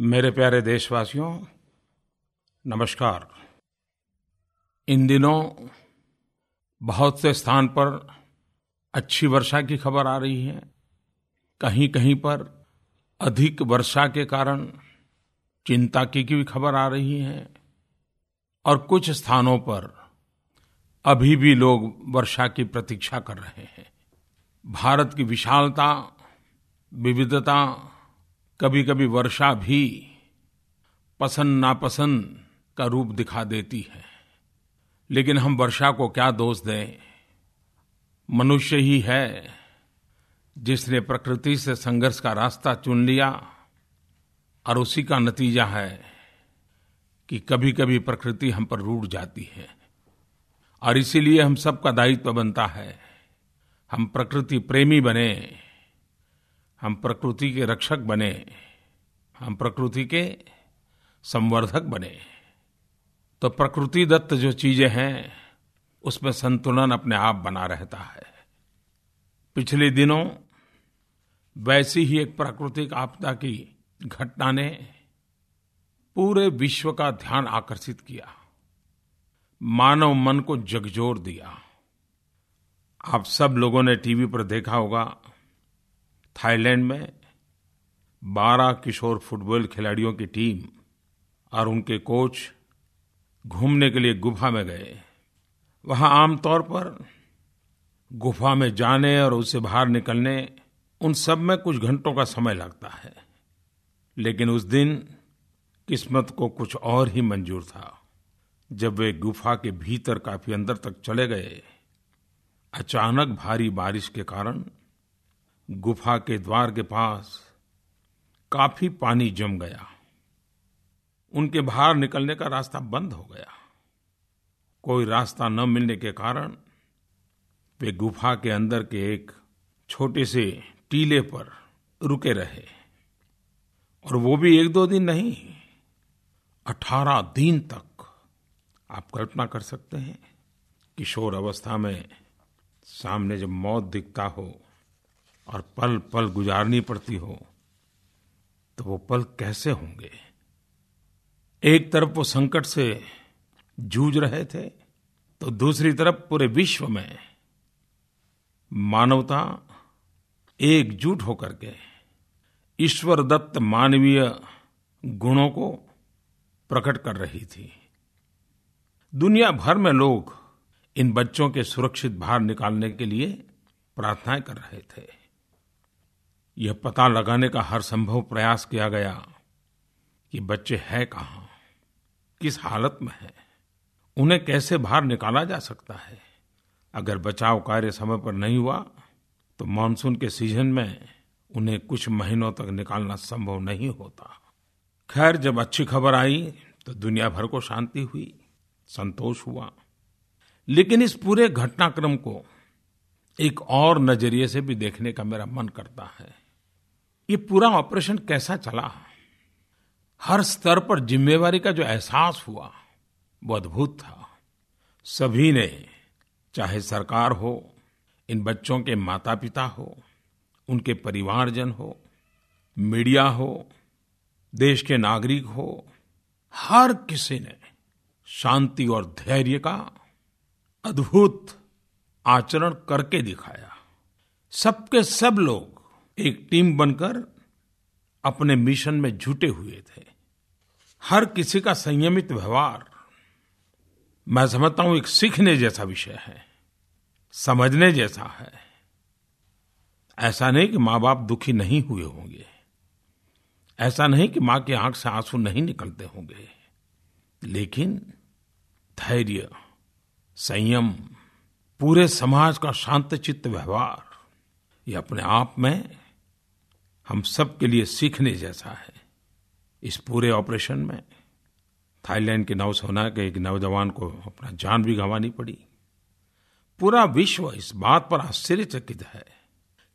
मेरे प्यारे देशवासियों, नमस्कार। इन दिनों बहुत से स्थान पर अच्छी वर्षा की खबर आ रही है। कहीं कहीं पर अधिक वर्षा के कारण चिंता की भी खबर आ रही है और कुछ स्थानों पर अभी भी लोग वर्षा की प्रतीक्षा कर रहे हैं। भारत की विशालता, विविधता कभीकभी वर्षा भी पसंद नापसंद का रूप दिखा देती है। लेकिन हम वर्षा को क्या दोष दें? मनुष्य ही है जिसने प्रकृति से संघर्ष का रास्ता चुन लिया और उसी का नतीजा है कि कभी कभी प्रकृति हम पर रूठ जाती है और इसीलिए हम सबका दायित्व बनता है। हम प्रकृति प्रेमी बने हम प्रकृति के रक्षक बने, हम प्रकृति के संवर्धक बने। तो प्रकृति दत्त जो चीज़ें हैं, उसमें संतुलन अपने आप बना रहता है। पिछले दिनों वैसी ही एक प्राकृतिक आपदा की घटना ने पूरे विश्व का ध्यान आकर्षित किया। मानव मन को जगजोर दिया। आप सब लोगों ने टीवी पर देखा होगा थाईलैंड में 12 किशोर फुटबॉल खिलाड़ियों की टीम और उनके कोच घूमने के लिए गुफा में गए। वहाँ आमतौर पर गुफा में जाने और उससे बाहर निकलने उन सब में कुछ घंटों का समय लगता है, लेकिन उस दिन किस्मत को कुछ और ही मंजूर था। जब वे गुफा के भीतर काफ़ी अंदर तक चले गए, अचानक भारी बारिश के कारण गुफा के द्वार के पास काफ़ी पानी जम गया। उनके बाहर निकलने का रास्ता बंद हो गया। कोई रास्ता न मिलने के कारण वे गुफा के अंदर के एक छोटे से टीले पर रुके रहे। और वो भी एक दो दिन नहीं, अठारह दिन तक। आप कल्पना कर सकते हैं किशोर अवस्था में सामने जब मौत दिखता हो और पल पल गुजारनी पड़ती हो तो वो पल कैसे होंगे? एक तरफ़ वो संकट से जूझ रहे थे तो दूसरी तरफ़ पूरे विश्व में मानवता एकजुट होकर के ईश्वर दत्त मानवीय गुणों को प्रकट कर रही थी। दुनिया भर में लोग इन बच्चों के सुरक्षित बाहर निकालने के लिए प्रार्थनाएँ कर रहे थे। यह पता लगाने का हर संभव प्रयास किया गया कि बच्चे हैं कहाँ, किस हालत में हैं, उन्हें कैसे बाहर निकाला जा सकता है। अगर बचाव कार्य समय पर नहीं हुआ तो मानसून के सीज़न में उन्हें कुछ महीनों तक निकालना संभव नहीं होता। खैर, जब अच्छी खबर आई तो दुनिया भर को शांति हुई, संतोष हुआ। लेकिन इस पूरे घटनाक्रम को एक और नज़रिए से भी देखने का मेरा मन करता है। ये पूरा ऑपरेशन कैसा चला? हर स्तर पर जिम्मेवारी का जो एहसास हुआ, वो अद्भुत था। सभी ने, चाहे सरकार हो, इन बच्चों के माता पिता हो, उनके परिवारजन हो, मीडिया हो, देश के नागरिक हो, हर किसी ने शांति और धैर्य का अद्भुत आचरण करके दिखाया। सबके सब लोग एक टीम बनकर अपने मिशन में जुटे हुए थे। हर किसी का संयमित व्यवहार, मैं समझता हूँ, एक सीखने जैसा विषय है, समझने जैसा है। ऐसा नहीं कि माँ बाप दुखी नहीं हुए होंगे। ऐसा नहीं कि माँ की आँख से आँसू नहीं निकलते होंगे। लेकिन धैर्य, संयम, पूरे समाज का शांत चित्त व्यवहार, ये अपने आप में हम सब के लिए सीखने जैसा है। इस पूरे ऑपरेशन में थाईलैंड के नौसेना के एक नौजवान को अपना जान भी गंवानी पड़ी। पूरा विश्व इस बात पर आश्चर्यचकित है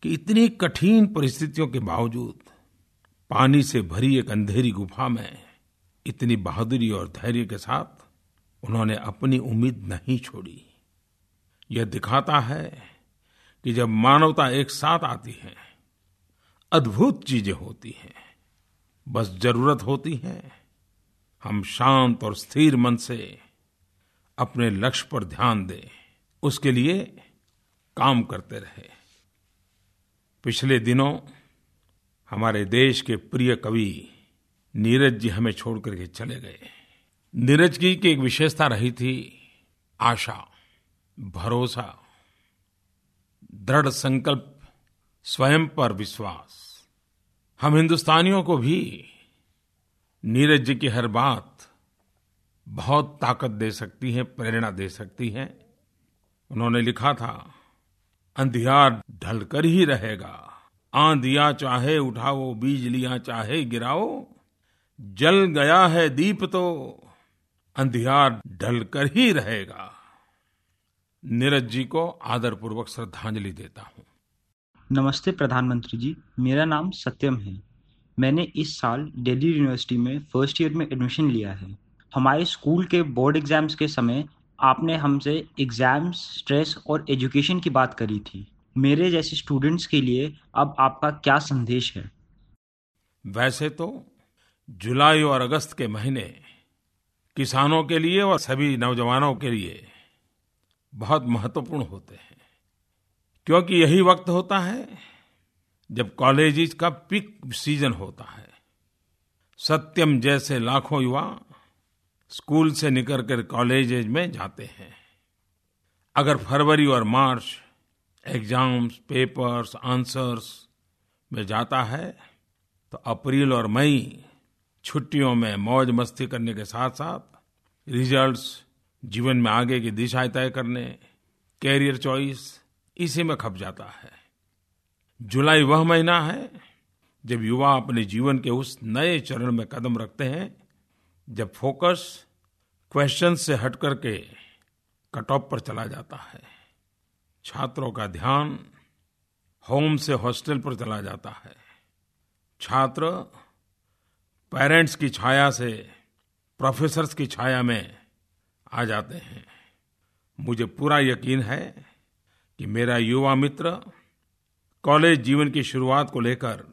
कि इतनी कठिन परिस्थितियों के बावजूद पानी से भरी एक अंधेरी गुफा में इतनी बहादुरी और धैर्य के साथ उन्होंने अपनी उम्मीद नहीं छोड़ी। यह दिखाता है कि जब मानवता एक साथ आती है अद्भुत चीज़ें होती हैं। बस ज़रूरत होती है। हम शांत और स्थिर मन से अपने लक्ष्य पर ध्यान दें। उसके लिए काम करते रहे। पिछले दिनों हमारे देश के प्रिय कवि नीरज जी हमें छोड़ करके चले गए। नीरज जी की एक विशेषता रही थी आशा, भरोसा, दृढ़ संकल्प, स्वयं पर विश्वास। हम हिंदुस्तानियों को भी नीरज जी की हर बात बहुत ताकत दे सकती है, प्रेरणा दे सकती है। उन्होंने लिखा था, अंधियार ढलकर ही रहेगा। आंधिया चाहे उठाओ, बिजलियाँ चाहे गिराओ। जल गया है दीप तो अंधियार ढलकर ही रहेगा। नीरज जी को आदरपूर्वक श्रद्धांजलि देता हूँ। नमस्ते प्रधानमंत्री जी, मेरा नाम सत्यम है। मैंने इस साल दिल्ली यूनिवर्सिटी में फ़र्स्ट ईयर में एडमिशन लिया है। हमारे स्कूल के बोर्ड एग्ज़ाम्स के समय आपने हमसे एग्ज़ाम्स स्ट्रेस और एजुकेशन की बात करी थी। मेरे जैसे स्टूडेंट्स के लिए अब आपका क्या संदेश है? वैसे तो जुलाई और अगस्त के महीने किसानों के लिए और सभी नौजवानों के लिए बहुत महत्वपूर्ण होते हैं। क्योंकि यही वक्त होता है जब कॉलेज का पीक सीज़न होता है। सत्यम जैसे लाखों युवा स्कूल से निकल कर कॉलेज में जाते हैं। अगर फरवरी और मार्च एग्ज़ाम्स, पेपर्स, आंसर्स में जाता है तो अप्रैल और मई छुट्टियों में मौज मस्ती करने के साथ साथ रिजल्ट्स जीवन में आगे की दिशाएँ तय करने कैरियर चॉइस इसी में खप जाता है। जुलाई वह महीना है, जब युवा अपने जीवन के उस नए चरण में कदम रखते हैं, जब फोकस क्वेश्चन से हट करके कट ऑफ़ पर चला जाता है। छात्रों का ध्यान होम से हॉस्टल पर चला जाता है। छात्र पेरेंट्स की छाया से प्रोफेसर्स की छाया में आ जाते हैं। मुझे पूरा यकीन है कि मेरा युवा मित्र कॉलेज जीवन की शुरुआत को लेकर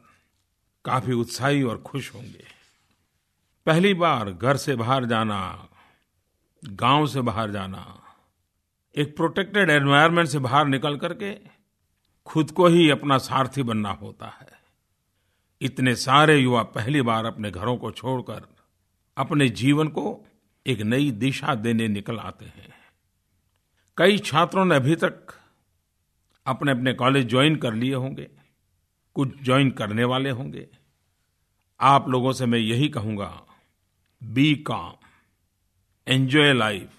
काफ़ी उत्साही और खुश होंगे। पहली बार घर से बाहर जाना, गाँव से बाहर जाना, एक प्रोटेक्टेड एनवायरनमेंट से बाहर निकल करके खुद को ही अपना सारथी बनना होता है। इतने सारे युवा पहली बार अपने घरों को छोड़कर अपने जीवन को एक नई दिशा देने निकल आते हैं। कई छात्रों ने अभी तक अपने अपने कॉलेज ज्वाइन कर लिए होंगे, कुछ ज्वाइन करने वाले होंगे। आप लोगों से मैं यही कहूँगा बी काम एंजॉय लाइफ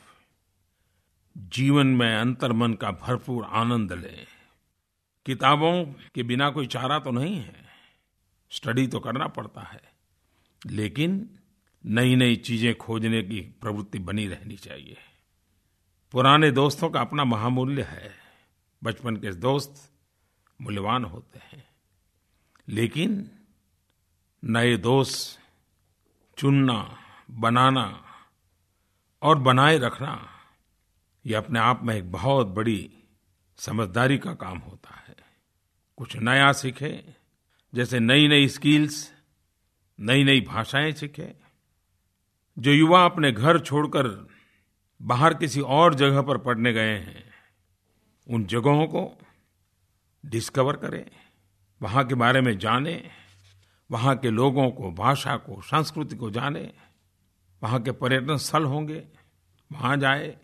जीवन में अंतर्मन का भरपूर आनंद लें। किताबों के बिना कोई चारा तो नहीं है, स्टडी तो करना पड़ता है, लेकिन नई नई चीज़ें खोजने की प्रवृत्ति बनी रहनी चाहिए। पुराने दोस्तों का अपना महामूल्य है। बचपन के दोस्त मूल्यवान होते हैं। लेकिन नए दोस्त चुनना, बनाना और बनाए रखना, ये अपने आप में एक बहुत बड़ी समझदारी का काम होता है। कुछ नया सीखे, जैसे नई नई स्किल्स नई नई भाषाएँ सीखे। जो युवा अपने घर छोड़कर बाहर किसी और जगह पर पढ़ने गए हैं उन जगहों को डिस्कवर करें, वहाँ के बारे में जाने, वहाँ के लोगों को, भाषा को, संस्कृति को जाने, वहाँ के पर्यटन स्थल होंगे, वहाँ जाए,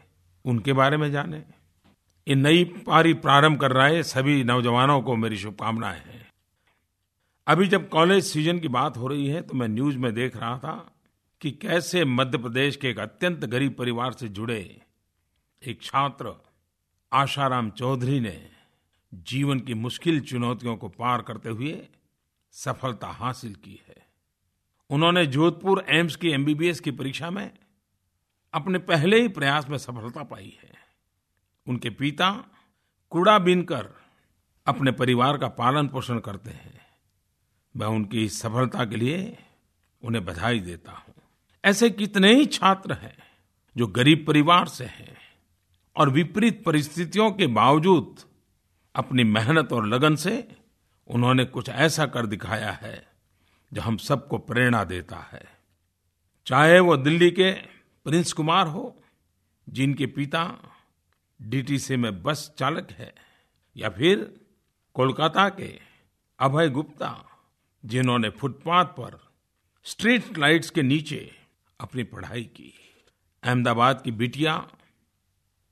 उनके बारे में जाने। ये नई पारी प्रारंभ कर रहे सभी नौजवानों को मेरी शुभकामनाएँ हैं। अभी जब कॉलेज सीज़न की बात हो रही है तो मैं न्यूज़ में देख रहा था कि कैसे मध्य प्रदेश के एक अत्यंत गरीब परिवार से जुड़े एक छात्र आशाराम चौधरी ने जीवन की मुश्किल चुनौतियों को पार करते हुए सफलता हासिल की है। उन्होंने जोधपुर एम्स की एमबीबीएस की परीक्षा में अपने पहले ही प्रयास में सफलता पाई है। उनके पिता कूड़ा बीनकर अपने परिवार का पालन पोषण करते हैं। मैं उनकी इस सफलता के लिए उन्हें बधाई देता हूँ। ऐसे कितने ही छात्र हैं जो गरीब परिवार से हैं। और विपरीत परिस्थितियों के बावजूद अपनी मेहनत और लगन से उन्होंने कुछ ऐसा कर दिखाया है जो हम सबको प्रेरणा देता है। चाहे वो दिल्ली के प्रिंस कुमार हो, जिनके पिता डीटीसी में बस चालक है, या फिर कोलकाता के अभय गुप्ता, जिन्होंने फुटपाथ पर स्ट्रीट लाइट्स के नीचे अपनी पढ़ाई की। अहमदाबाद की बिटिया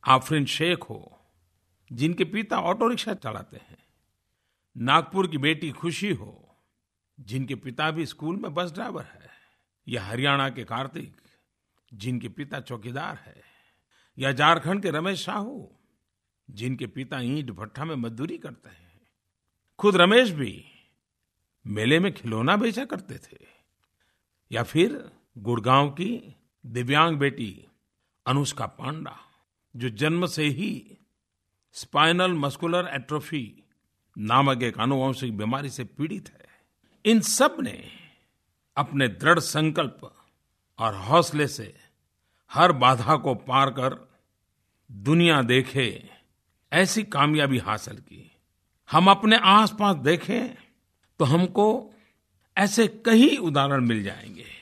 आफरीन शेख हो, जिनके पिता ऑटो रिक्शा चलाते हैं। नागपुर की बेटी खुशी हो, जिनके पिता भी स्कूल में बस ड्राइवर है। या हरियाणा के कार्तिक, जिनके पिता चौकीदार है। या झारखंड के रमेश साहू, जिनके पिता ईंट भट्ठा में मजदूरी करते हैं। खुद रमेश भी मेले में खिलौना बेचा करते थे। या फिर गुड़गांव की दिव्यांग बेटी अनुष्का पांडा जो जन्म से ही स्पाइनल मस्कुलर एट्रोफी नामक एक आनुवंशिक बीमारी से पीड़ित है। इन सबने अपने दृढ़ संकल्प और हौसले से हर बाधा को पार कर दुनिया देखे, ऐसी कामयाबी हासिल की। हम अपने आसपास देखें तो हमको ऐसे कई उदाहरण मिल जाएँगे।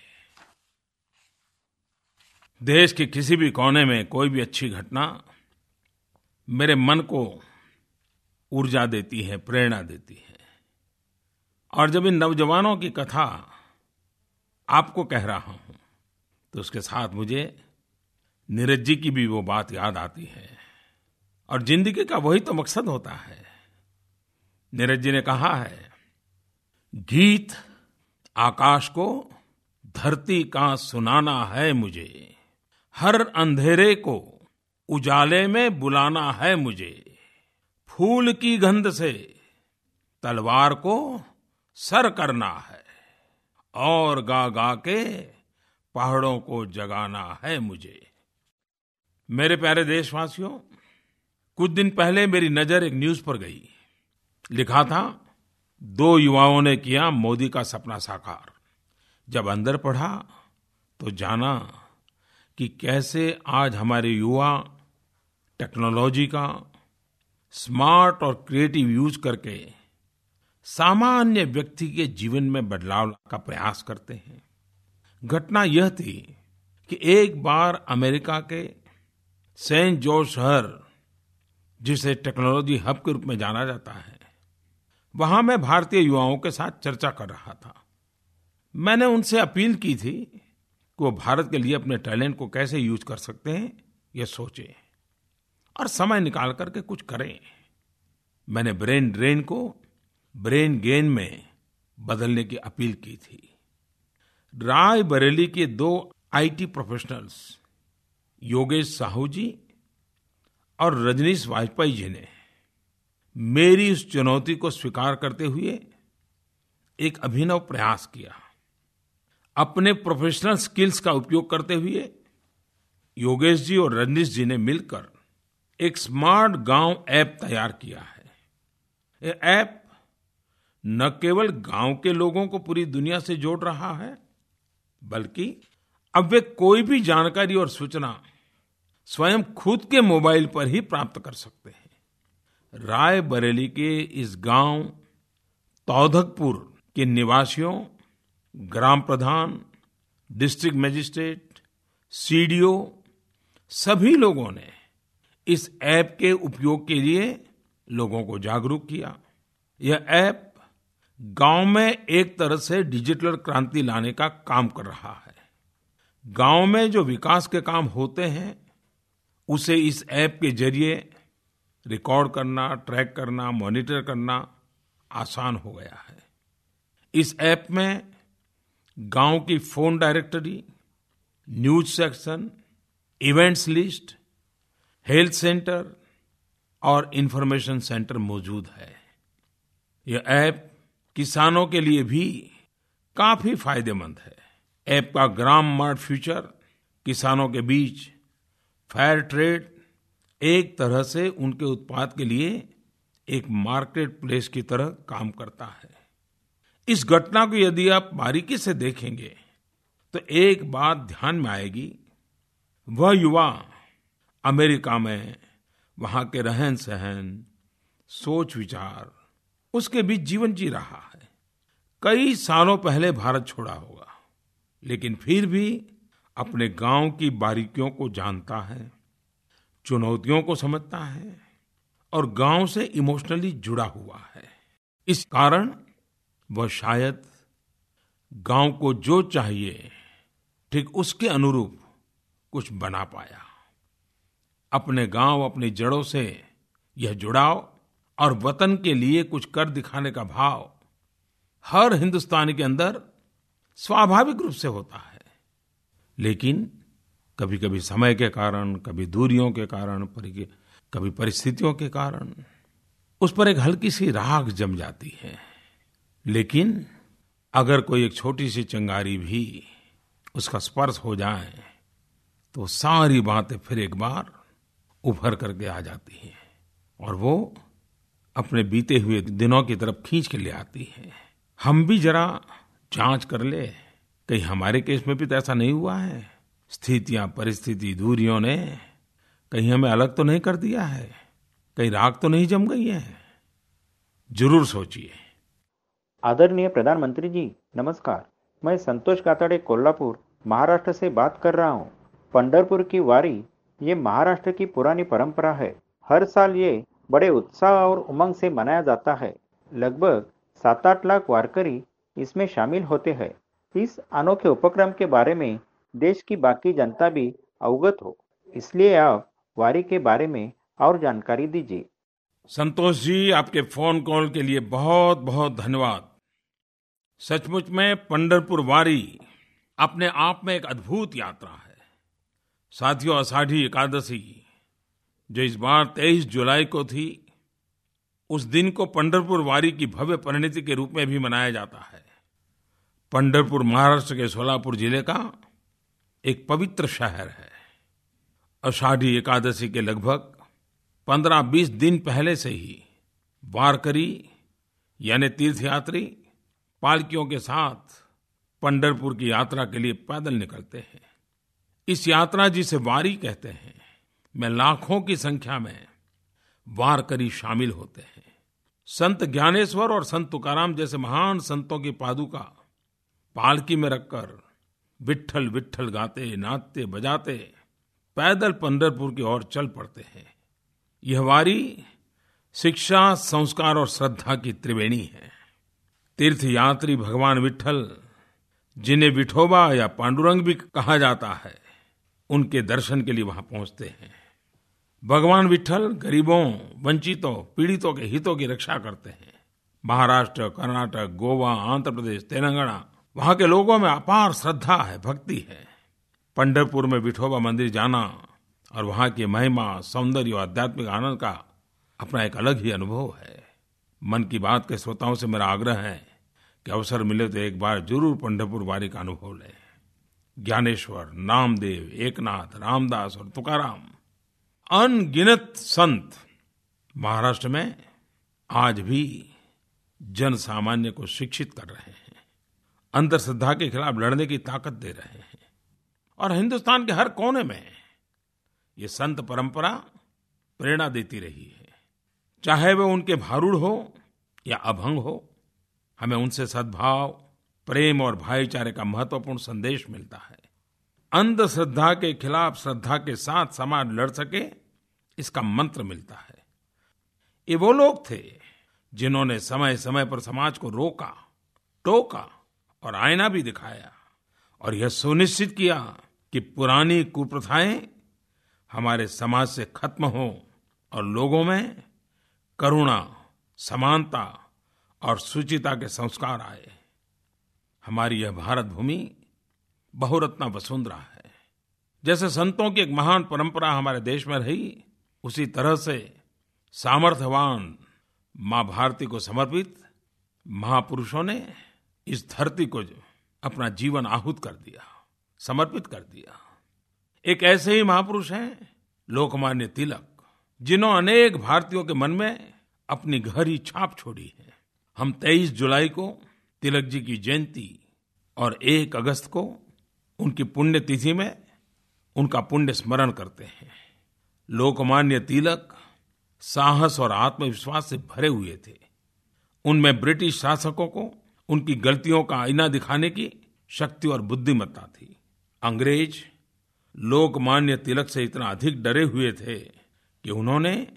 देश के किसी भी कोने में कोई भी अच्छी घटना मेरे मन को ऊर्जा देती है, प्रेरणा देती है। और जब इन नौजवानों की कथा आपको कह रहा हूँ तो उसके साथ मुझे नीरज जी की भी वो बात याद आती है। और ज़िंदगी का वही तो मकसद होता है। नीरज जी ने कहा है, गीत आकाश को धरती का सुनाना है मुझे। हर अंधेरे को उजाले में बुलाना है मुझे। फूल की गंध से तलवार को सर करना है और गा गा के पहाड़ों को जगाना है मुझे। मेरे प्यारे देशवासियों, कुछ दिन पहले मेरी नज़र एक न्यूज़ पर गई। लिखा था, दो युवाओं ने किया मोदी का सपना साकार। जब अंदर पढ़ा तो जाना कि कैसे आज हमारे युवा टेक्नोलॉजी का स्मार्ट और क्रिएटिव यूज़ करके सामान्य व्यक्ति के जीवन में बदलाव का प्रयास करते हैं। घटना यह थी कि एक बार अमेरिका के सेंट जॉर्ज शहर, जिसे टेक्नोलॉजी हब के रूप में जाना जाता है, वहाँ मैं भारतीय युवाओं के साथ चर्चा कर रहा था। मैंने उनसे अपील की थी कि वो भारत के लिए अपने टैलेंट को कैसे यूज़ कर सकते हैं, ये सोचें। और समय निकाल करके कुछ करें। मैंने ब्रेन ड्रेन को ब्रेन गेन में बदलने की अपील की थी। राय बरेली के दो आईटी प्रोफेशनल्स, योगेश साहू जी और रजनीश वाजपेयी जी ने मेरी उस चुनौती को स्वीकार करते हुए एक अभिनव प्रयास किया। अपने प्रोफेशनल स्किल्स का उपयोग करते हुए योगेश जी और रजनीश जी ने मिलकर एक स्मार्ट गाँव ऐप तैयार किया है। ये ऐप न केवल गाँव के लोगों को पूरी दुनिया से जोड़ रहा है, बल्कि अब वे कोई भी जानकारी और सूचना स्वयं खुद के मोबाइल पर ही प्राप्त कर सकते हैं। राय बरेली के इस गाँव, तौधकपुर के निवासियों ग्राम प्रधान, डिस्ट्रिक्ट मजिस्ट्रेट, सीडीओ, सभी लोगों ने इस ऐप के उपयोग के लिए लोगों को जागरूक किया। यह ऐप गाँव में एक तरह से डिजिटल क्रांति लाने का काम कर रहा है। गाँव में जो विकास के काम होते हैं, उसे इस ऐप के ज़रिए रिकॉर्ड करना, ट्रैक करना, मॉनिटर करना आसान हो गया है। इस ऐप में गाँव की phone directory, news section, events list, health centre और इंफॉर्मेशन सेंटर मौजूद है। यह ऐप किसानों के लिए भी काफ़ी फ़ायदेमंद है। ऐप का ग्राम मार्ट फ्यूचर, किसानों के बीच फेयर ट्रेड, एक तरह से उनके उत्पाद के लिए एक मार्केट प्लेस की तरह काम करता है। इस घटना को यदि आप बारीकी से देखेंगे तो एक बात ध्यान में आएगी। वह युवा अमेरिका में वहाँ के रहन सहन सोच विचार उसके बीच जीवन जी रहा है। कई सालों पहले भारत छोड़ा होगा, लेकिन फिर भी अपने गाँव की बारीकियों को जानता है, चुनौतियों को समझता है और गाँव से इमोशनली जुड़ा हुआ है। इस कारण वह शायद गाँव को जो चाहिए, ठीक उसके अनुरूप कुछ बना पाया। अपने गाँव, अपनी जड़ों से यह जुड़ाव और वतन के लिए कुछ कर दिखाने का भाव हर हिंदुस्तानी के अंदर स्वाभाविक रूप से होता है। लेकिन कभी कभी समय के कारण, कभी दूरियों के कारण कभी परिस्थितियों के कारण उस पर एक हल्की सी राख जम जाती है। लेकिन अगर कोई एक छोटी सी चिंगारी भी उसका स्पर्श हो जाए तो सारी बातें फिर एक बार उभर करके आ जाती हैं और वो अपने बीते हुए दिनों की तरफ़ खींच के ले आती है। हम भी जरा जाँच कर ले, कहीं हमारे केस में भी तो ऐसा नहीं हुआ है। स्थितियाँ, परिस्थिति, दूरियों ने कहीं हमें अलग तो नहीं कर दिया है, कहीं राग तो नहीं जम गई है। ज़रूर सोचिए। आदरणीय प्रधानमंत्री जी नमस्कार। मैं संतोष कातड़े, कोल्हापुर, महाराष्ट्र से बात कर रहा हूँ। पंडरपुर की वारी, ये महाराष्ट्र की पुरानी परंपरा है। हर साल ये बड़े उत्साह और उमंग से मनाया जाता है। लगभग सात आठ लाख वारकरी इसमें शामिल होते हैं। इस अनोखे उपक्रम के बारे में देश की बाकी जनता भी अवगत हो। इसलिए आप वारी के बारे में और जानकारी दीजिए। संतोष जी, आपके फ़ोन कॉल के लिए बहुत बहुत धन्यवाद। सचमुच में पंडरपुर वारी अपने आप में एक अद्भुत यात्रा है। साथियों अषाढ़ी एकादशी जो इस बार 23 जुलाई को थी, उस दिन को पंडरपुर वारी की भव्य परिणति के रूप में भी मनाया जाता है। पंडरपुर महाराष्ट्र के सोलापुर ज़िले का एक पवित्र शहर है। अषाढ़ी एकादशी के लगभग 15-20 दिन पहले से ही वारकरी, यानी तीर्थयात्री पालकियों के साथ पंडरपुर की यात्रा के लिए पैदल निकलते हैं। इस यात्रा जिसे वारी कहते हैं, में लाखों की संख्या में वारकरी शामिल होते हैं। संत ज्ञानेश्वर और संत तुकाराम जैसे महान संतों की पादुका पालकी में रखकर विठल विठल गाते, नाचते, बजाते पैदल पंडरपुर की ओर चल पड़ते हैं। यह वारी शिक्षा, संस्कार और श्रद्धा की त्रिवेणी है। तीर्थ यात्री भगवान विट्ठल जिन्हें विठोबा या पांडुरंग भी कहा जाता है, उनके दर्शन के लिए वहाँ पहुँचते हैं। भगवान विट्ठल गरीबों, वंचितों, पीड़ितों के हितों की रक्षा करते हैं। महाराष्ट्र, कर्नाटक, गोवा, आंध्र प्रदेश, तेलंगाना, वहाँ के लोगों में अपार श्रद्धा है, भक्ति है। पंडरपुर में विठोबा मंदिर जाना और वहाँ की महिमा, सौंदर्य और आध्यात्मिक आनंद का अपना एक अलग ही अनुभव है। मन की बात के श्रोताओं से मेरा आग्रह है कि अवसर मिले तो एक बार ज़रूर पंढरपुर वारी का अनुभव लें। ज्ञानेश्वर, नामदेव, एकनाथ, रामदास और तुकाराम। अनगिनत संत महाराष्ट्र में आज भी जन सामान्य को शिक्षित कर रहे हैं। अंधश्रद्धा के खिलाफ लड़ने की ताकत दे रहे हैं। और हिंदुस्तान के हर कोने में ये संत परंपरा प्रेरणा देती रही है। चाहे वे उनके भारूड हो या अभंग हो, हमें उनसे सद्भाव, प्रेम और भाईचारे का महत्वपूर्ण संदेश मिलता है। अंधश्रद्धा के खिलाफ श्रद्धा के साथ समाज लड़ सके, इसका मंत्र मिलता है। ये वो लोग थे जिन्होंने समय समय पर समाज को रोका, टोका और आईना भी दिखाया और यह सुनिश्चित किया कि पुरानी कुप्रथाएँ हमारे समाज से खत्म हो और लोगों में करुणा समानता और सुचिता के संस्कार आए। हमारी यह भारत भूमि बहुरत्ना वसुंधरा है। जैसे संतों की एक महान परंपरा हमारे देश में रही, उसी तरह से सामर्थ्यवान माँ भारती को समर्पित महापुरुषों ने इस धरती को अपना जीवन आहूत कर दिया, समर्पित कर दिया। एक ऐसे ही महापुरुष हैं, लोकमान्य तिलक जिन्होंने अनेक भारतीयों के मन में अपनी गहरी छाप छोड़ी है। हम 23 जुलाई को तिलक जी की जयंती और एक अगस्त को उनकी पुण्य तिथि में उनका पुण्य स्मरण करते हैं। लोकमान्य तिलक साहस और आत्मविश्वास से भरे हुए थे। उनमें ब्रिटिश शासकों को उनकी गलतियों का आईना दिखाने की शक्ति और बुद्धिमत्ता थी। अंग्रेज़ लोकमान्य तिलक से इतना अधिक डरे हुए थे कि उन्होंने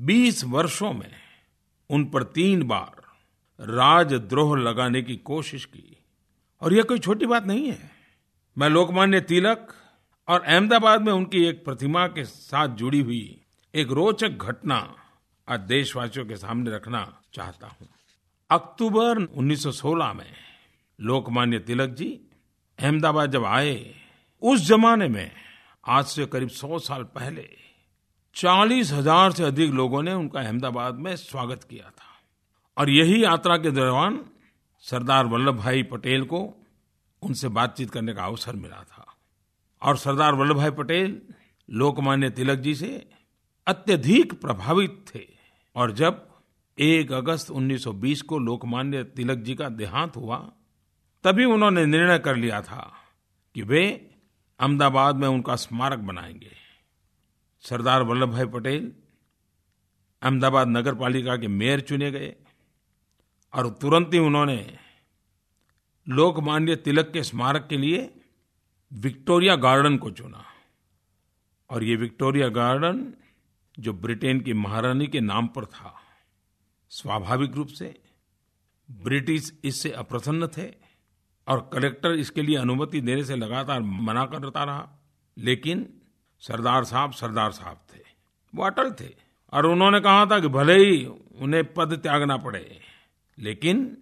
20 वर्षों में उन पर तीन बार राजद्रोह लगाने की कोशिश की। और यह कोई छोटी बात नहीं है। मैं लोकमान्य तिलक और अहमदाबाद में उनकी एक प्रतिमा के साथ जुड़ी हुई एक रोचक घटना आज देशवासियों के सामने रखना चाहता हूँ। अक्टूबर 1916 में लोकमान्य तिलक जी अहमदाबाद जब आए, उस जमाने में आज से करीब सौ साल पहले चालीस हज़ार से अधिक लोगों ने उनका अहमदाबाद में स्वागत किया था। और यही यात्रा के दौरान सरदार वल्लभ भाई पटेल को उनसे बातचीत करने का अवसर मिला था। और सरदार वल्लभ भाई पटेल लोकमान्य तिलक जी से अत्यधिक प्रभावित थे। और जब 1 अगस्त 1920 को लोकमान्य तिलक जी का देहांत हुआ, तभी उन्होंने निर्णय कर लिया था कि वे अहमदाबाद में उनका स्मारक बनाएँगे। सरदार वल्लभ भाई पटेल अहमदाबाद नगर पालिका के मेयर चुने गए और तुरंत ही उन्होंने लोकमान्य तिलक के स्मारक के लिए विक्टोरिया गार्डन को चुना। और ये विक्टोरिया गार्डन जो ब्रिटेन की महारानी के नाम पर था, स्वाभाविक रूप से ब्रिटिश इससे अप्रसन्न थे और कलेक्टर इसके लिए अनुमति देने से लगातार मना करता रहा। लेकिन सरदार साहब सरदार साहब थे। वो अटल थे। और उन्होंने कहा था कि भले ही उन्हें पद त्यागना पड़े, लेकिन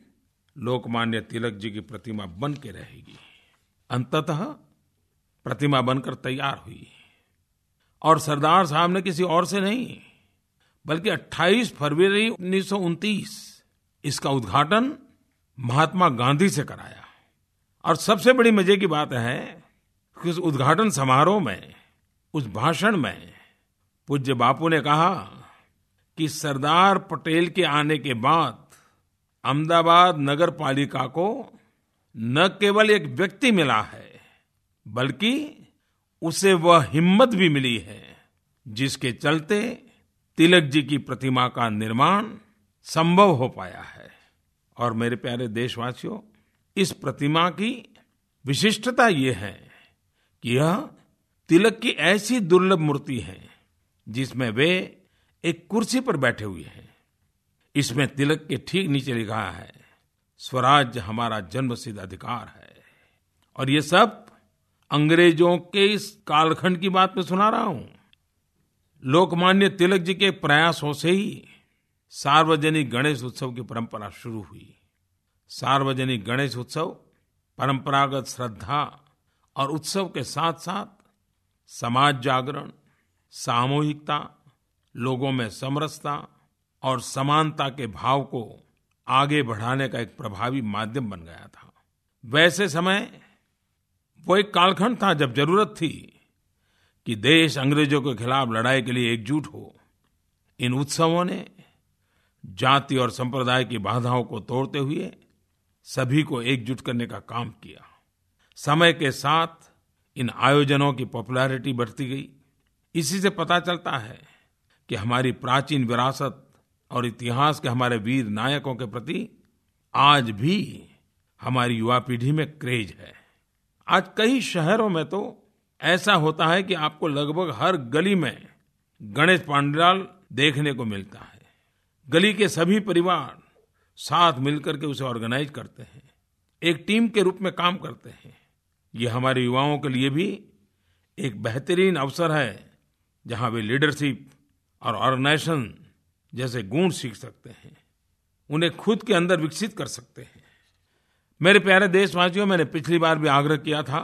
लोकमान्य तिलक जी की प्रतिमा बन के रहेगी। अंततः प्रतिमा बनकर तैयार हुई। और सरदार साहब ने किसी और से नहीं, बल्कि 28 फरवरी उन्नीस सौ उनतीस इसका उद्घाटन महात्मा गांधी से कराया। और सबसे बड़ी मज़े की बात है कि उस उद्घाटन समारोह में उस भाषण में पूज्य बापू ने कहा कि सरदार पटेल के आने के बाद अहमदाबाद नगर पालिका को न केवल एक व्यक्ति मिला है, बल्कि उसे वह हिम्मत भी मिली है, जिसके चलते तिलक जी की प्रतिमा का निर्माण संभव हो पाया है। और मेरे प्यारे देशवासियों, इस प्रतिमा की विशिष्टता ये है कि यह तिलक की ऐसी दुर्लभ मूर्ति है, जिसमें वे एक कुर्सी पर बैठे हुए हैं। इसमें तिलक के ठीक नीचे लिखा है स्वराज हमारा जन्मसिद्ध अधिकार है। और ये सब अंग्रेज़ों के इस कालखंड की बात में सुना रहा हूँ। लोकमान्य तिलक जी के प्रयासों से ही सार्वजनिक गणेश उत्सव की परंपरा शुरू हुई। सार्वजनिक गणेश उत्सव परंपरागत श्रद्धा और उत्सव के साथ साथ समाज जागरण, सामूहिकता, लोगों में समरसता और समानता के भाव को आगे बढ़ाने का एक प्रभावी माध्यम बन गया था। वैसे समय वो एक कालखंड था जब ज़रूरत थी कि देश अंग्रेज़ों के खिलाफ लड़ाई के लिए एकजुट हो। इन उत्सवों ने जाति और संप्रदाय की बाधाओं को तोड़ते हुए सभी को एकजुट करने का काम किया। समय के साथ इन आयोजनों की पॉपुलैरिटी बढ़ती गई। इसी से पता चलता है कि हमारी प्राचीन विरासत और इतिहास के हमारे वीर नायकों के प्रति आज भी हमारी युवा पीढ़ी में क्रेज है। आज कई शहरों में तो ऐसा होता है कि आपको लगभग हर गली में गणेश पांडाल देखने को मिलता है। गली के सभी परिवार साथ मिलकर के उसे ऑर्गेनाइज करते हैं। एक टीम के रूप में काम करते हैं। ये हमारे युवाओं के लिए भी एक बेहतरीन अवसर है, जहाँ वे लीडरशिप और ऑर्गेनाइजेशन जैसे गुण सीख सकते हैं, उन्हें खुद के अंदर विकसित कर सकते हैं। मेरे प्यारे देशवासियों, मैंने पिछली बार भी आग्रह किया था,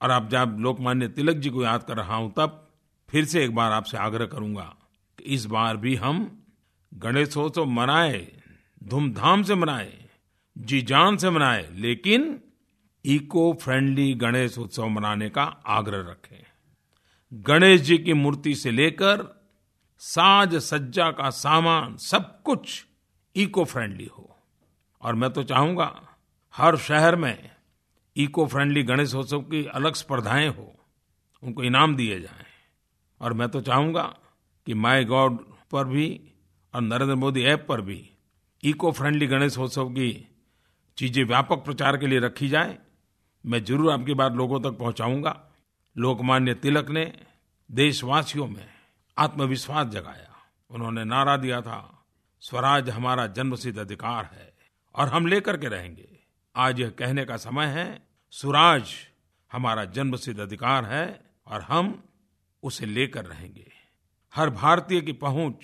और आप जब लोकमान्य तिलक जी को याद कर रहा हूँ, तब फिर से एक बार आपसे आग्रह करूँगा कि इस बार भी हम गणेशोत्सव मनाए, धूमधाम से मनाए, जी जान से मनाए, लेकिन इको फ्रेंडली गणेश उत्सव मनाने का आग्रह रखें। गणेश जी की मूर्ति से लेकर साज सज्जा का सामान सब कुछ इको फ्रेंडली हो। और मैं तो चाहूँगा हर शहर में इको फ्रेंडली गणेशोत्सव की अलग स्पर्धाएँ हो, उनको इनाम दिए जाएँ। और मैं तो चाहूँगा कि माय गॉड पर भी और नरेंद्र मोदी ऐप पर भी इको फ्रेंडली गणेशोत्सव की चीज़ें व्यापक प्रचार के लिए रखी जाए। मैं ज़रूर आपकी बात लोगों तक पहुंचाऊँगा। लोकमान्य तिलक ने देशवासियों में आत्मविश्वास जगाया। उन्होंने नारा दिया था, स्वराज हमारा जन्मसिद्ध अधिकार है और हम लेकर के रहेंगे। आज यह कहने का समय है, सुराज हमारा जन्मसिद्ध अधिकार है और हम उसे लेकर रहेंगे। हर भारतीय की पहुँच,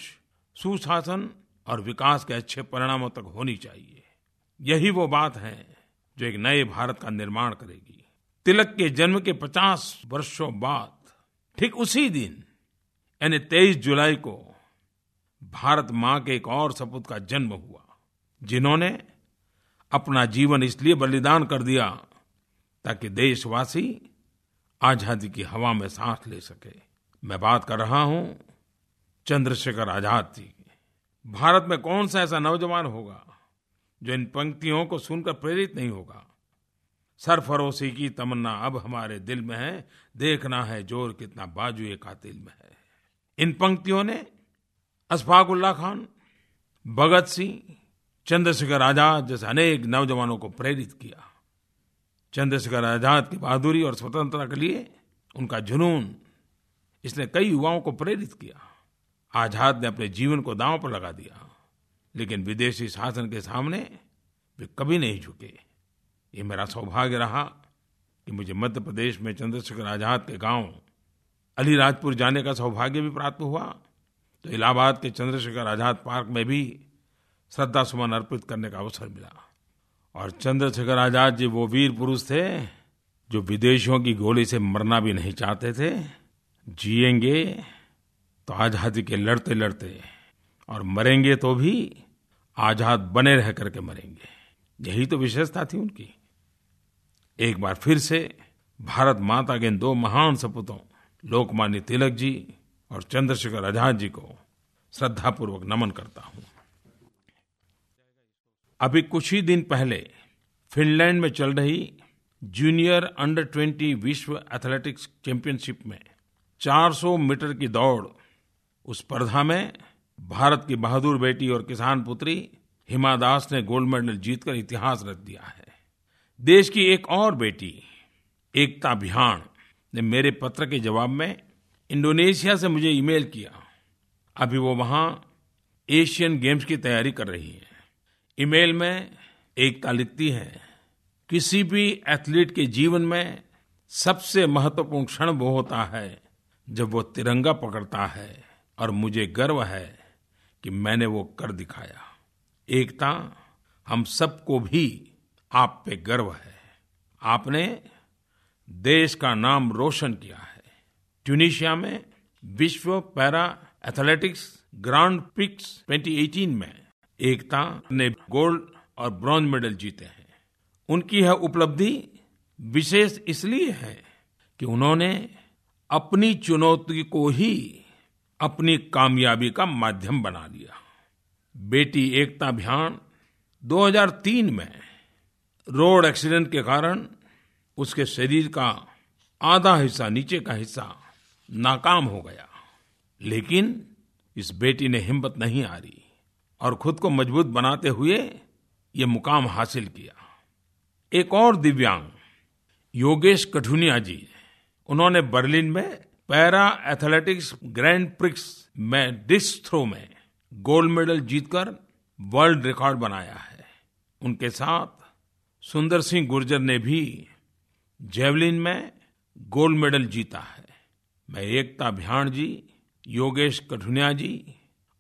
सुशासन और विकास के अच्छे परिणामों तक होनी चाहिए। यही वो बात है जो एक नए भारत का निर्माण करेगी। तिलक के जन्म के 50 वर्षों बाद, ठीक उसी दिन, यानी 23 जुलाई को भारत माँ के एक और सपूत का जन्म हुआ, जिन्होंने अपना जीवन इसलिए बलिदान कर दिया ताकि देशवासी आज़ादी की हवा में सांस ले सके। मैं बात कर रहा हूँ चंद्रशेखर आज़ाद जी भारत में कौन सा ऐसा नौजवान होगा जो इन पंक्तियों को सुनकर प्रेरित नहीं होगा। सरफरोशी की तमन्ना अब हमारे दिल में है। देखना है ज़ोर कितना बाजू कातिल में है। इन पंक्तियों ने अशफाकुल्ला खान, भगत सिंह, चंद्रशेखर आज़ाद जैसे अनेक नौजवानों को प्रेरित किया। चंद्रशेखर आज़ाद की बहादुरी और स्वतंत्रता के लिए उनका जुनून इसने कई युवाओं को प्रेरित किया। आज़ाद ने अपने जीवन को दांव पर लगा दिया। लेकिन विदेशी शासन के सामने वे कभी नहीं झुके। ये मेरा सौभाग्य रहा कि मुझे मध्य प्रदेश में चंद्रशेखर आज़ाद के गाँव अलीराजपुर जाने का सौभाग्य भी प्राप्त हुआ। तो इलाहाबाद के चंद्रशेखर आज़ाद पार्क में भी श्रद्धा सुमन अर्पित करने का अवसर मिला। और चंद्रशेखर आज़ाद जी वो वीर पुरुष थे जो विदेशियों की गोली से मरना भी नहीं चाहते थे। जिएँगे तो आज़ादी के लड़ते लड़ते और मरेंगे तो भी आज़ाद बने रह करके मरेंगे। यही तो विशेषता थी उनकी। एक बार फिर से भारत माता के इन दो महान सपूतों, लोकमान्य तिलक जी और चंद्रशेखर आज़ाद जी को श्रद्धापूर्वक नमन करता हूँ। अभी कुछ ही दिन पहले फिनलैंड में चल रही जूनियर अंडर 20 विश्व एथलेटिक्स चैंपियनशिप में 400 मीटर की दौड़ उस स्पर्धा में भारत की बहादुर बेटी और किसान पुत्री हिमा दास ने गोल्ड मेडल जीतकर इतिहास रच दिया है। देश की एक और बेटी, एकता बिहान, ने मेरे पत्र के जवाब में इंडोनेशिया से मुझे ईमेल किया। अभी वो वहाँ एशियन गेम्स की तैयारी कर रही है। ईमेल में एकता लिखती है, किसी भी एथलीट के जीवन में सबसे महत्वपूर्ण क्षण वो होता है जब वो तिरंगा पकड़ता है और मुझे गर्व है कि मैंने वो कर दिखाया। एकता हम सबको भी आप पे गर्व है। आपने देश का नाम रोशन किया है। ट्यूनिशिया में विश्व पैरा एथलेटिक्स ग्रांड पिक्स 2018 में एकता ने गोल्ड और ब्रॉन्ज मेडल जीते हैं। उनकी यह उपलब्धि विशेष इसलिए है कि उन्होंने अपनी चुनौती को ही अपनी कामयाबी का माध्यम बना लिया बेटी एकता अभियान 2003 में रोड एक्सीडेंट के कारण उसके शरीर का आधा हिस्सा, नीचे का हिस्सा नाकाम हो गया। लेकिन इस बेटी ने हिम्मत नहीं हारी और खुद को मज़बूत बनाते हुए ये मुकाम हासिल किया। एक और दिव्यांग, योगेश कठुनिया जी, उन्होंने बर्लिन में पैरा एथलेटिक्स ग्रैंड प्रिक्स में डिस्क थ्रो में गोल्ड मेडल जीतकर वर्ल्ड रिकॉर्ड बनाया है। उनके साथ सुंदर सिंह गुर्जर ने भी जेवलिन में गोल्ड मेडल जीता है। मैं एकता भ्याण जी, योगेश कठुनिया जी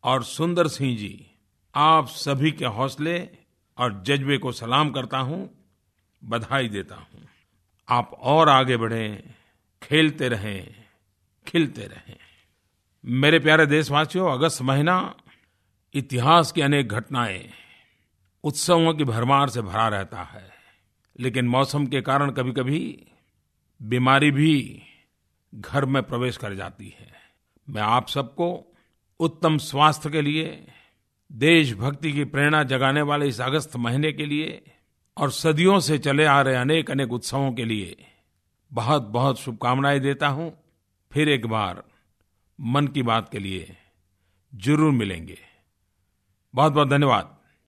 और सुंदर सिंह जी, आप सभी के हौसले और जज्बे को सलाम करता हूँ, बधाई देता हूँ। आप और आगे बढ़ें, खेलते रहें। खिलते रहें। मेरे प्यारे देशवासियों, अगस्त महीना इतिहास की अनेक घटनाएँ उत्सवों की भरमार से भरा रहता है। लेकिन मौसम के कारण कभी-कभी बीमारी भी घर में प्रवेश कर जाती है। मैं आप सबको उत्तम स्वास्थ्य के लिए, देशभक्ति की प्रेरणा जगाने वाले इस अगस्त महीने के लिए और सदियों से चले आ रहे अनेक अनेक उत्सवों के लिए बहुत बहुत शुभकामनाएँ देता हूँ। फिर एक बार मन की बात के लिए ज़रूर मिलेंगे। बहुत बहुत धन्यवाद।